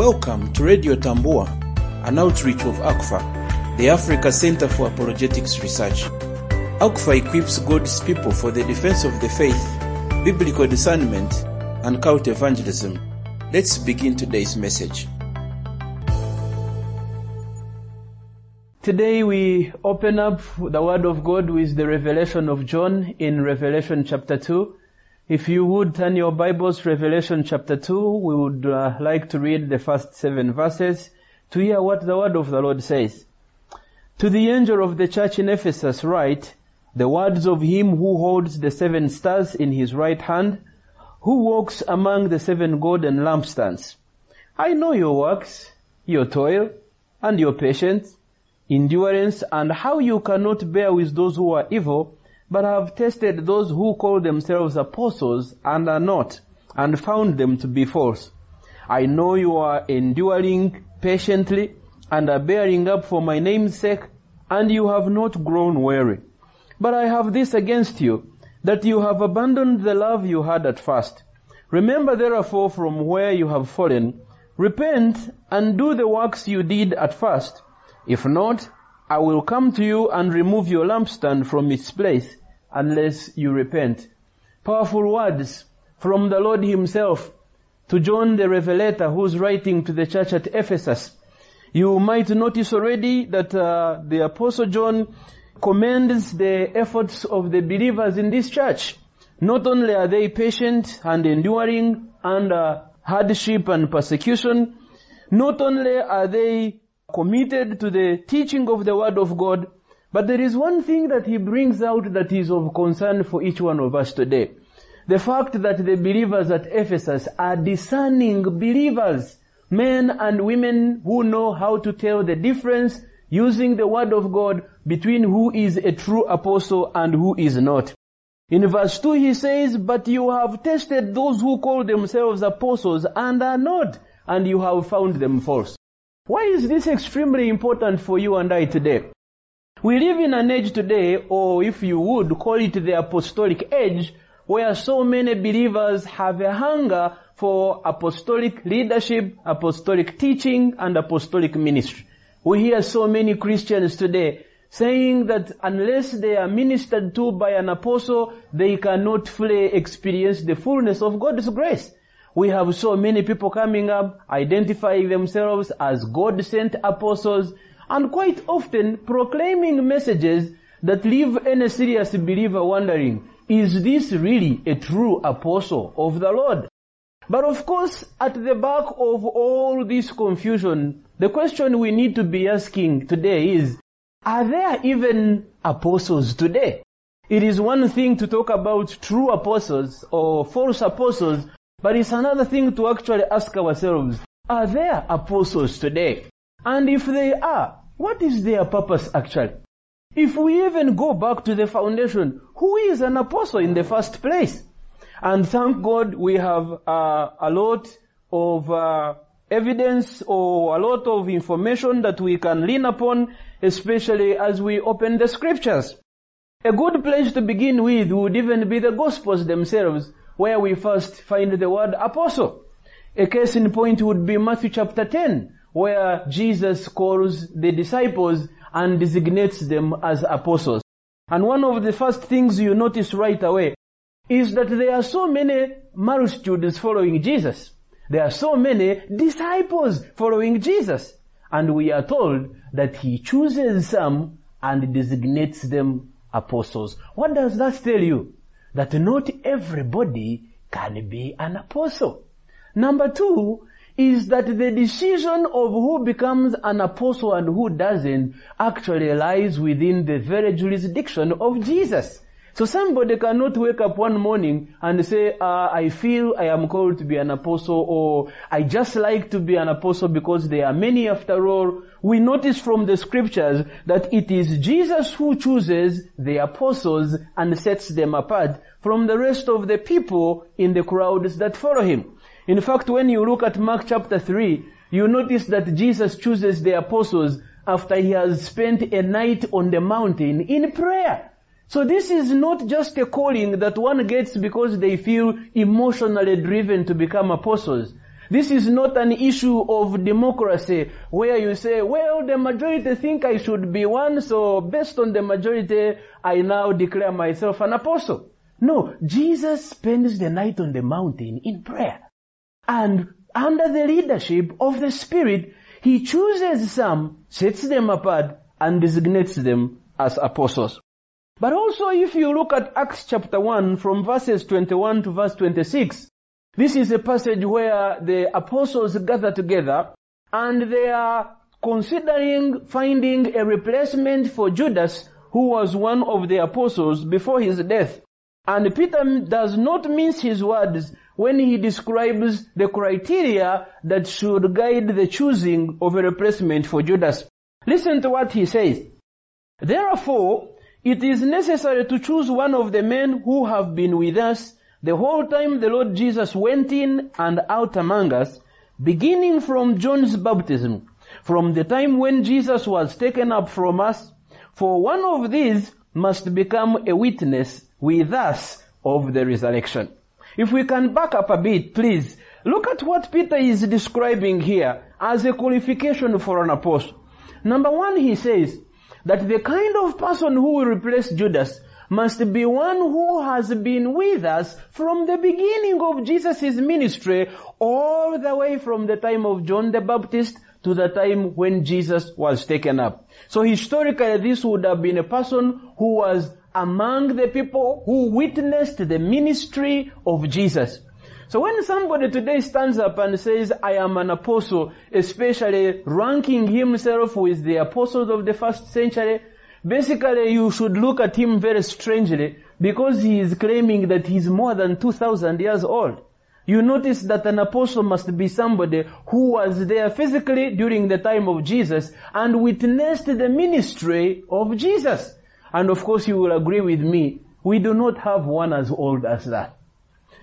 Welcome to Radio Tambua, an outreach of ACFA, the Africa Center for Apologetics Research. ACFA equips God's people for the defense of the faith, biblical discernment, and cult evangelism. Let's begin today's message. Today we open up the Word of God with the revelation of John in Revelation chapter 2. If you would turn your Bibles, Revelation chapter 2, we would uh, like to read the first seven verses to hear what the Word of the Lord says. To the angel of the church in Ephesus write, the words of him who holds the seven stars in his right hand, who walks among the seven golden lampstands. I know your works, your toil, and your patience, endurance, and how you cannot bear with those who are evil, but I have tested those who call themselves apostles and are not, and found them to be false. I know you are enduring patiently and are bearing up for my name's sake, and you have not grown weary. But I have this against you, that you have abandoned the love you had at first. Remember therefore from where you have fallen, repent and do the works you did at first. If not, I will come to you and remove your lampstand from its place unless you repent. Powerful words from the Lord himself to John the Revelator who's writing to the church at Ephesus. You might notice already that uh, the Apostle John commends the efforts of the believers in this church. Not only are they patient and enduring under hardship and persecution, not only are they committed to the teaching of the Word of God, but there is one thing that he brings out that is of concern for each one of us today. The fact that the believers at Ephesus are discerning believers, men and women who know how to tell the difference using the Word of God between who is a true apostle and who is not. In verse 2 he says, But you have tested those who call themselves apostles and are not, and you have found them false. Why is this extremely important for you and I today? We live in an age today, or if you would call it the apostolic age, where so many believers have a hunger for apostolic leadership, apostolic teaching, and apostolic ministry. We hear so many Christians today saying that unless they are ministered to by an apostle, they cannot fully experience the fullness of God's grace. We have so many people coming up, identifying themselves as God-sent apostles, and quite often proclaiming messages that leave any serious believer wondering, is this really a true apostle of the Lord? But of course, at the back of all this confusion, the question we need to be asking today is, are there even apostles today? It is one thing to talk about true apostles or false apostles, but it's another thing to actually ask ourselves, are there apostles today? And if they are, what is their purpose actually? If we even go back to the foundation, who is an apostle in the first place? And thank God we have uh, a lot of uh, evidence or a lot of information that we can lean upon, especially as we open the scriptures. A good place to begin with would even be the Gospels themselves, where we first find the word apostle. A case in point would be Matthew chapter 10, where Jesus calls the disciples and designates them as apostles. And one of the first things you notice right away is that there are so many multitudes following Jesus. There are so many disciples following Jesus. And we are told that he chooses some and designates them apostles. What does that tell you? That not everybody can be an apostle. Number two is that the decision of who becomes an apostle and who doesn't actually lies within the very jurisdiction of Jesus. So somebody cannot wake up one morning and say, uh, I feel I am called to be an apostle or I just like to be an apostle because there are many after all. We notice from the scriptures that it is Jesus who chooses the apostles and sets them apart from the rest of the people in the crowds that follow him. In fact, when you look at Mark chapter 3, you notice that Jesus chooses the apostles after he has spent a night on the mountain in prayer. So this is not just a calling that one gets because they feel emotionally driven to become apostles. This is not an issue of democracy where you say, well, the majority think I should be one, so based on the majority, I now declare myself an apostle. No, Jesus spends the night on the mountain in prayer. And under the leadership of the Spirit, he chooses some, sets them apart, and designates them as apostles. But also if you look at Acts chapter 1 from verses 21 to verse 26, this is a passage where the apostles gather together and they are considering finding a replacement for Judas who was one of the apostles before his death. And Peter does not mince his words when he describes the criteria that should guide the choosing of a replacement for Judas. Listen to what he says. Therefore, it is necessary to choose one of the men who have been with us the whole time the Lord Jesus went in and out among us, beginning from John's baptism, from the time when Jesus was taken up from us, for one of these must become a witness with us of the resurrection. If we can back up a bit, please, look at what Peter is describing here as a qualification for an apostle. Number one, he says that the kind of person who will replace Judas must be one who has been with us from the beginning of Jesus' ministry all the way from the time of John the Baptist to the time when Jesus was taken up. So historically this would have been a person who was among the people who witnessed the ministry of Jesus. So when somebody today stands up and says, I am an apostle, especially ranking himself with the apostles of the first century, basically you should look at him very strangely because he is claiming that he is more than 2000 years old. You notice that an apostle must be somebody who was there physically during the time of Jesus and witnessed the ministry of Jesus. And of course you will agree with me, we do not have one as old as that.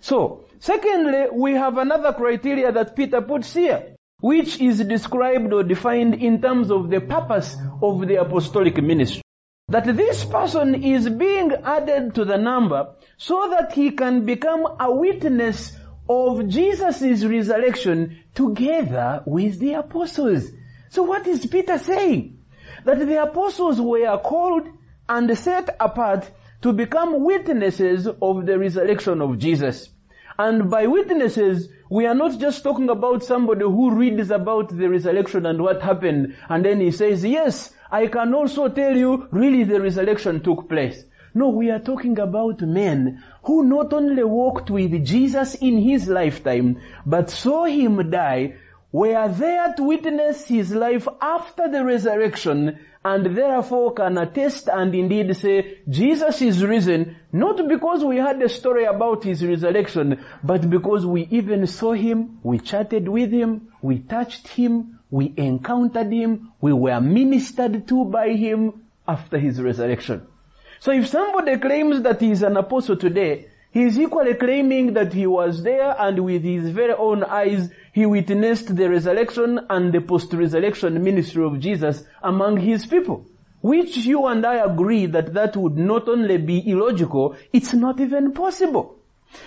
So, secondly, we have another criteria that Peter puts here, which is described or defined in terms of the purpose of the apostolic ministry. That this person is being added to the number so that he can become a witness of Jesus' resurrection together with the apostles. So what is Peter saying? That the apostles were called and set apart to become witnesses of the resurrection of Jesus. And by witnesses, we are not just talking about somebody who reads about the resurrection and what happened, and then he says, yes, I can also tell you, really the resurrection took place. No, we are talking about men who not only walked with Jesus in his lifetime, but saw him die, were there to witness his life after the resurrection, and therefore can attest and indeed say, Jesus is risen, not because we had a story about his resurrection, but because we even saw him, we chatted with him, we touched him, we encountered him, we were ministered to by him after his resurrection. So if somebody claims that he is an apostle today, he is equally claiming that he was there and with his very own eyes he witnessed the resurrection and the post-resurrection ministry of Jesus among his people. Which you and I agree that that would not only be illogical, it's not even possible.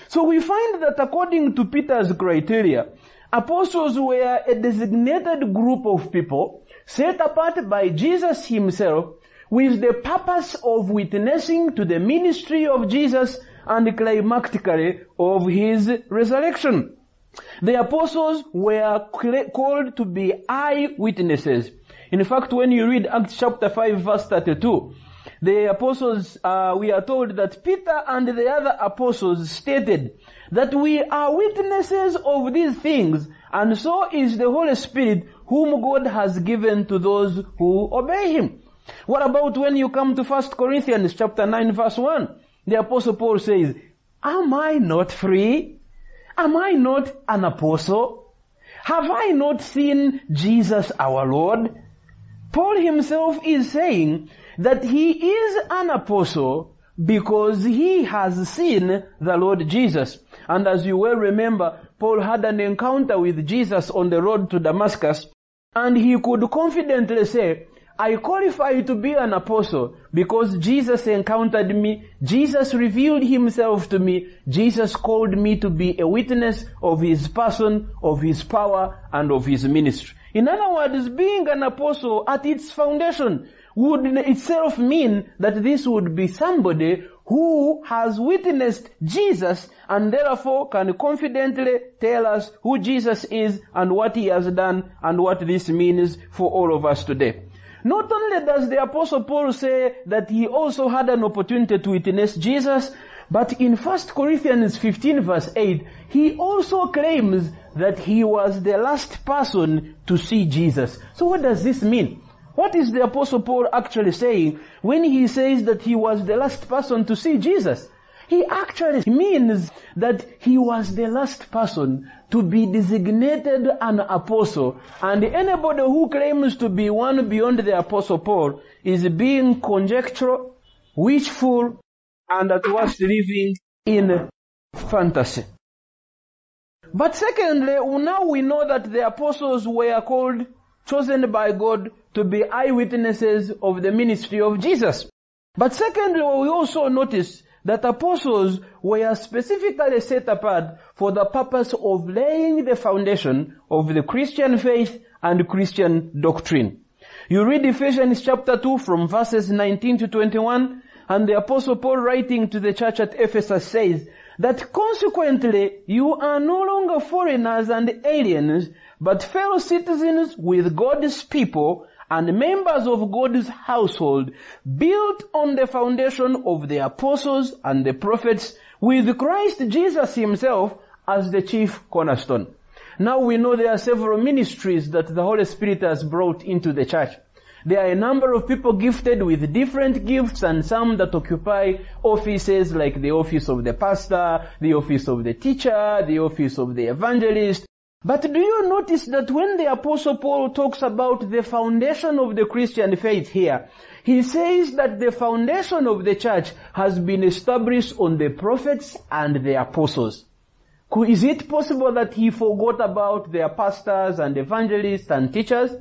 So we find that according to Peter's criteria, apostles were a designated group of people set apart by Jesus himself with the purpose of witnessing to the ministry of Jesus and climactically of his resurrection. The apostles were called to be eyewitnesses. In fact, when you read Acts chapter 5 verse 32, the apostles, uh, we are told that Peter and the other apostles stated that we are witnesses of these things, and so is the Holy Spirit whom God has given to those who obey Him. What about when you come to 1 Corinthians chapter 9 verse 1? The apostle Paul says, Am I not free? Am I not an apostle? Have I not seen Jesus our Lord? Paul himself is saying that he is an apostle because he has seen the Lord Jesus. And as you well remember, Paul had an encounter with Jesus on the road to Damascus and he could confidently say, I qualify to be an apostle because Jesus encountered me, Jesus revealed himself to me, Jesus called me to be a witness of his person, of his power, and of his ministry. In other words, being an apostle at its foundation would itself mean that this would be somebody who has witnessed Jesus and therefore can confidently tell us who Jesus is and what he has done and what this means for all of us today. Not only does the apostle Paul say that he also had an opportunity to witness Jesus, but in 1 Corinthians 15 verse 8, he also claims that he was the last person to see Jesus. So what does this mean? What is the apostle Paul actually saying when he says that he was the last person to see Jesus? He actually means that he was the last person to be designated an apostle. And anybody who claims to be one beyond the apostle Paul is being conjectural, wishful, and at worst living in fantasy. But secondly, now we know that the apostles were called, chosen by God to be eyewitnesses of the ministry of Jesus. But secondly, we also notice that apostles were specifically set apart for the purpose of laying the foundation of the Christian faith and Christian doctrine. You read Ephesians chapter 2 from verses 19 to 21, and the apostle Paul writing to the church at Ephesus says that consequently you are no longer foreigners and aliens, but fellow citizens with God's people and members of God's household built on the foundation of the apostles and the prophets with Christ Jesus himself as the chief cornerstone. Now we know there are several ministries that the Holy Spirit has brought into the church. There are a number of people gifted with different gifts and some that occupy offices like the office of the pastor, the office of the teacher, the office of the evangelist, but do you notice that when the apostle Paul talks about the foundation of the Christian faith here, he says that the foundation of the church has been established on the prophets and the apostles. Is it possible that he forgot about their pastors and evangelists and teachers?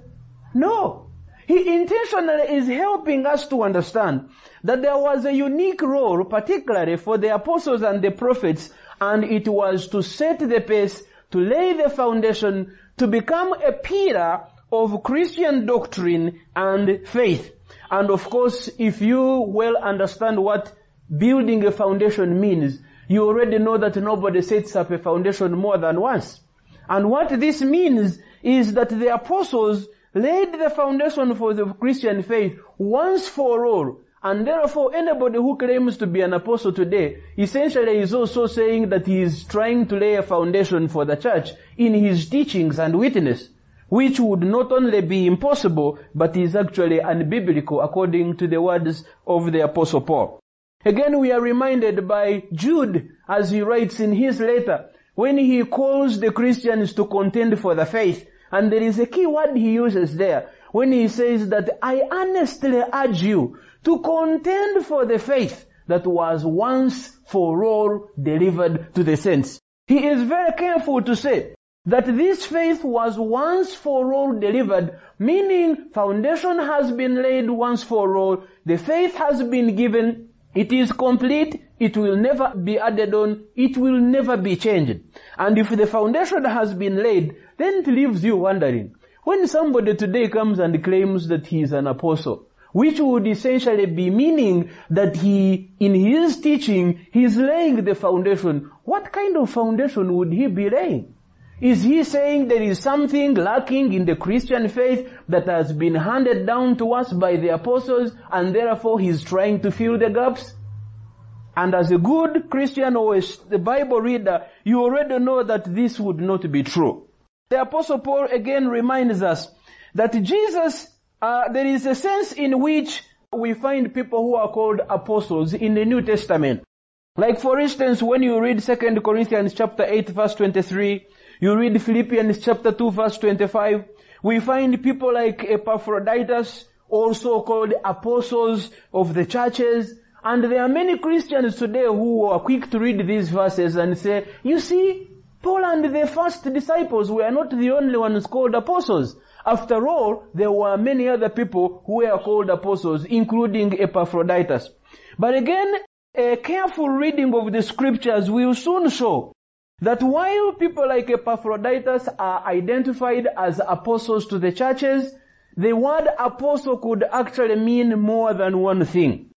No. He intentionally is helping us to understand that there was a unique role, particularly for the apostles and the prophets, and it was to set the pace to lay the foundation to become a pillar of Christian doctrine and faith. And of course, if you well understand what building a foundation means, you already know that nobody sets up a foundation more than once. And what this means is that the apostles laid the foundation for the Christian faith once for all and therefore, anybody who claims to be an apostle today, essentially is also saying that he is trying to lay a foundation for the church in his teachings and witness, which would not only be impossible, but is actually unbiblical according to the words of the apostle Paul. Again, we are reminded by Jude as he writes in his letter, when he calls the Christians to contend for the faith, and there is a key word he uses there, when he says that I earnestly urge you to contend for the faith that was once for all delivered to the saints. He is very careful to say that this faith was once for all delivered, meaning foundation has been laid once for all, the faith has been given, it is complete, it will never be added on, it will never be changed. And if the foundation has been laid, then it leaves you wondering. When somebody today comes and claims that he is an apostle, which would essentially be meaning that he, in his teaching, he is laying the foundation. What kind of foundation would he be laying? Is he saying there is something lacking in the Christian faith that has been handed down to us by the apostles and therefore he's trying to fill the gaps? And as a good Christian or a Bible reader, you already know that this would not be true. The apostle Paul again reminds us that Jesus uh, there is a sense in which we find people who are called apostles in the New Testament. Like for instance, when you read 2 Corinthians chapter 8 verse 23, you read Philippians chapter 2 verse 25, we find people like Epaphroditus, also called apostles of the churches, and there are many Christians today who are quick to read these verses and say, you see, Paul and the first disciples were not the only ones called apostles. After all, there were many other people who were called apostles, including Epaphroditus. But again, a careful reading of the scriptures will soon show that while people like Epaphroditus are identified as apostles to the churches, the word apostle could actually mean more than one thing.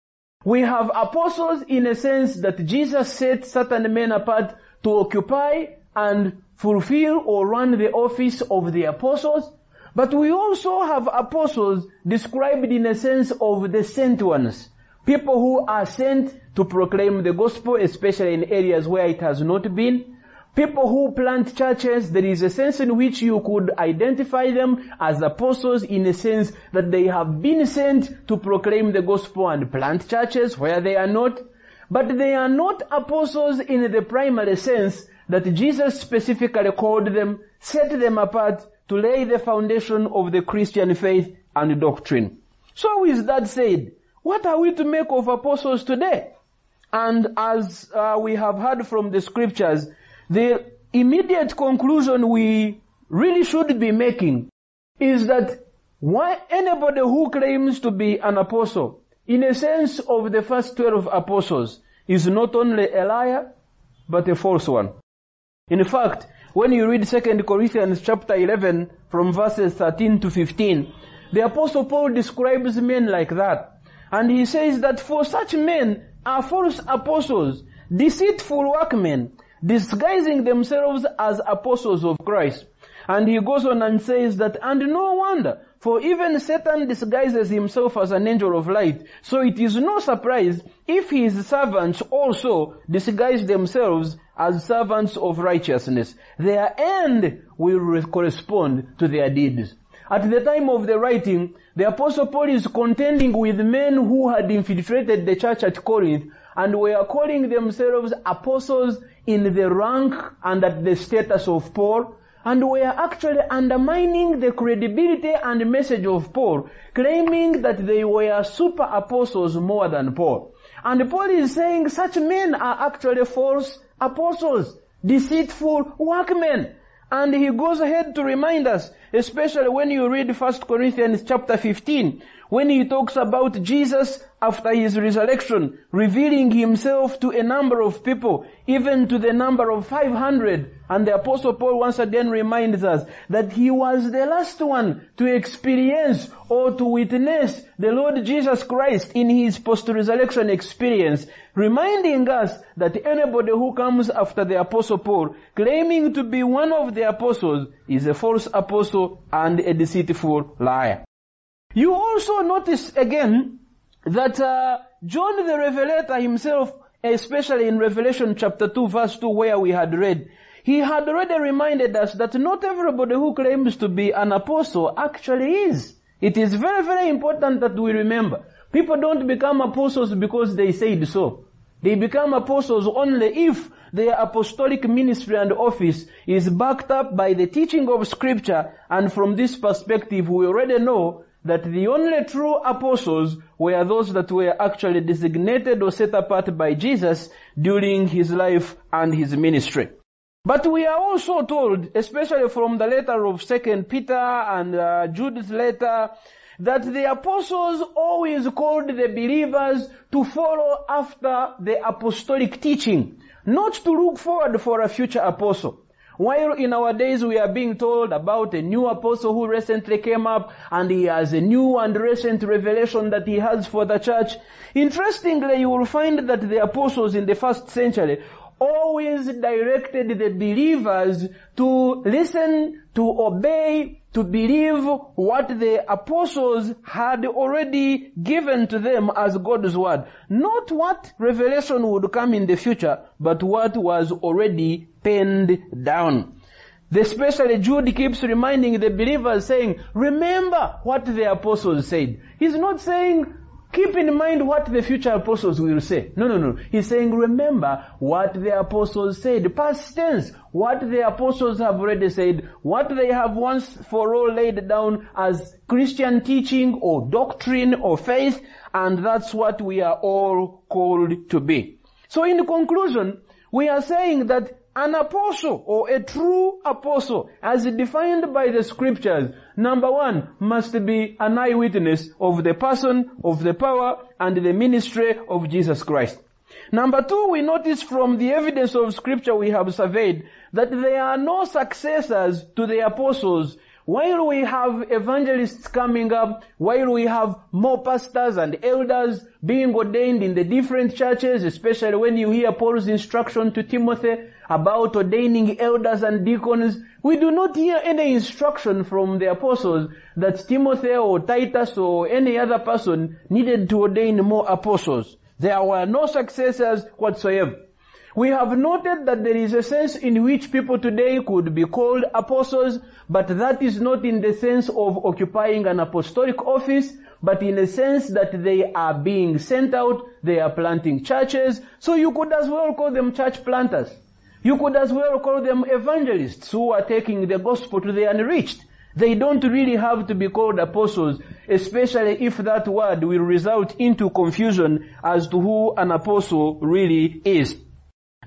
We have apostles in a sense that Jesus set certain men apart to occupy and fulfill or run the office of the apostles. But we also have apostles described in a sense of the sent ones. People who are sent to proclaim the gospel, especially in areas where it has not been. People who plant churches, there is a sense in which you could identify them as apostles in a sense that they have been sent to proclaim the gospel and plant churches where they are not. But they are not apostles in the primary sense that Jesus specifically called them, set them apart to lay the foundation of the Christian faith and doctrine. So with that said, what are we to make of apostles today? And as uh, we have heard from the scriptures, the immediate conclusion we really should be making is that why anybody who claims to be an apostle, in a sense of the first 12 apostles, is not only a liar, but a false one. In fact, when you read 2 Corinthians chapter 11 from verses 13 to 15, the apostle Paul describes men like that. And he says that for such men are false apostles, deceitful workmen, disguising themselves as apostles of Christ. And he goes on and says that, and no wonder, for even Satan disguises himself as an angel of light. So it is no surprise if his servants also disguise themselves as servants of righteousness. Their end will correspond to their deeds. At the time of the writing, the apostle Paul is contending with men who had infiltrated the church at Corinth and were calling themselves apostles in the rank and at the status of Paul, and were actually undermining the credibility and message of Paul, claiming that they were super apostles more than Paul. And Paul is saying such men are actually false apostles, deceitful workmen. And he goes ahead to remind us, especially when you read 1 Corinthians chapter 15, when he talks about Jesus after his resurrection, revealing himself to a number of people, even to the number of 500. And the apostle Paul once again reminds us that he was the last one to experience or to witness the Lord Jesus Christ in his post-resurrection experience, reminding us that anybody who comes after the apostle Paul, claiming to be one of the apostles, is a false apostle and a deceitful liar. You also notice again that uh, John the Revelator himself, especially in Revelation chapter 2 verse 2 where we had read, he had already reminded us that not everybody who claims to be an apostle actually is. It is very, very important that we remember. People don't become apostles because they said so. They become apostles only if their apostolic ministry and office is backed up by the teaching of scripture and from this perspective we already know that the only true apostles were those that were actually designated or set apart by Jesus during his life and his ministry. But we are also told, especially from the letter of Second Peter and uh, Jude's letter, that the apostles always called the believers to follow after the apostolic teaching, not to look forward for a future apostle. While in our days we are being told about a new apostle who recently came up and he has a new and recent revelation that he has for the church. Interestingly, you will find that the apostles in the first century always directed the believers to listen, to obey, to believe what the apostles had already given to them as God's word. Not what revelation would come in the future, but what was already penned down. The especially Jude keeps reminding the believers saying, remember what the apostles said. He's not saying, Keep in mind what the future apostles will say. No, no, no. He's saying, remember what the apostles said. Past tense. What the apostles have already said. What they have once for all laid down as Christian teaching or doctrine or faith. And that's what we are all called to be. So in conclusion, we are saying that An apostle or a true apostle as defined by the scriptures, number one, must be an eyewitness of the person, of the power, and the ministry of Jesus Christ. Number two, we notice from the evidence of scripture we have surveyed that there are no successors to the apostles while we have evangelists coming up, while we have more pastors and elders being ordained in the different churches, especially when you hear Paul's instruction to Timothy about ordaining elders and deacons, we do not hear any instruction from the apostles that Timothy or Titus or any other person needed to ordain more apostles. There were no successors whatsoever. We have noted that there is a sense in which people today could be called apostles, but that is not in the sense of occupying an apostolic office, but in a sense that they are being sent out, they are planting churches, so you could as well call them church planters. You could as well call them evangelists who are taking the gospel to the unreached. They don't really have to be called apostles, especially if that word will result into confusion as to who an apostle really is.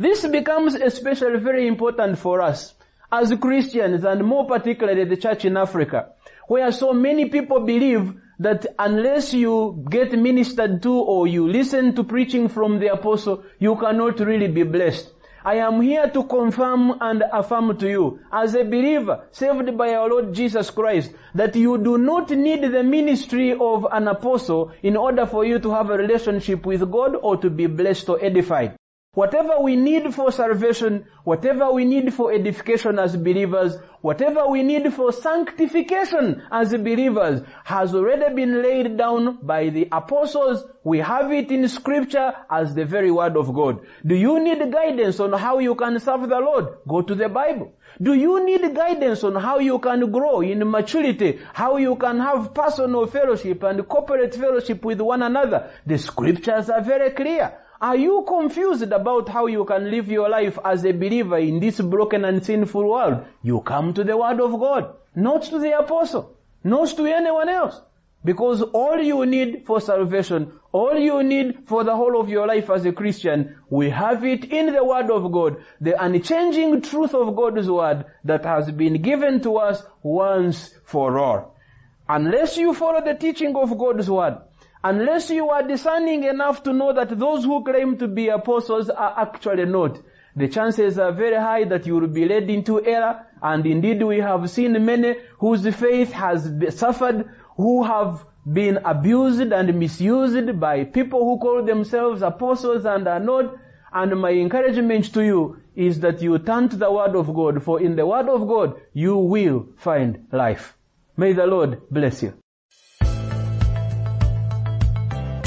This becomes especially very important for us as Christians and more particularly the church in Africa, where so many people believe that unless you get ministered to or you listen to preaching from the apostle, you cannot really be blessed. I am here to confirm and affirm to you, as a believer, saved by our Lord Jesus Christ, that you do not need the ministry of an apostle in order for you to have a relationship with God or to be blessed or edified. Whatever we need for salvation, whatever we need for edification as believers, whatever we need for sanctification as believers has already been laid down by the apostles. We have it in scripture as the very word of God. Do you need guidance on how you can serve the Lord? Go to the Bible. Do you need guidance on how you can grow in maturity? How you can have personal fellowship and corporate fellowship with one another? The scriptures are very clear. Are you confused about how you can live your life as a believer in this broken and sinful world? You come to the Word of God, not to the apostle, not to anyone else. Because all you need for salvation, all you need for the whole of your life as a Christian, we have it in the Word of God, the unchanging truth of God's Word that has been given to us once for all. Unless you follow the teaching of God's Word, Unless you are discerning enough to know that those who claim to be apostles are actually not, the chances are very high that you will be led into error. And indeed we have seen many whose faith has suffered, who have been abused and misused by people who call themselves apostles and are not. And my encouragement to you is that you turn to the Word of God, for in the Word of God you will find life. May the Lord bless you.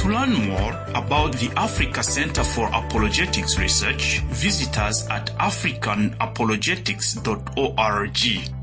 To learn more about the Africa Center for Apologetics Research, visit us at africanapologetics.org.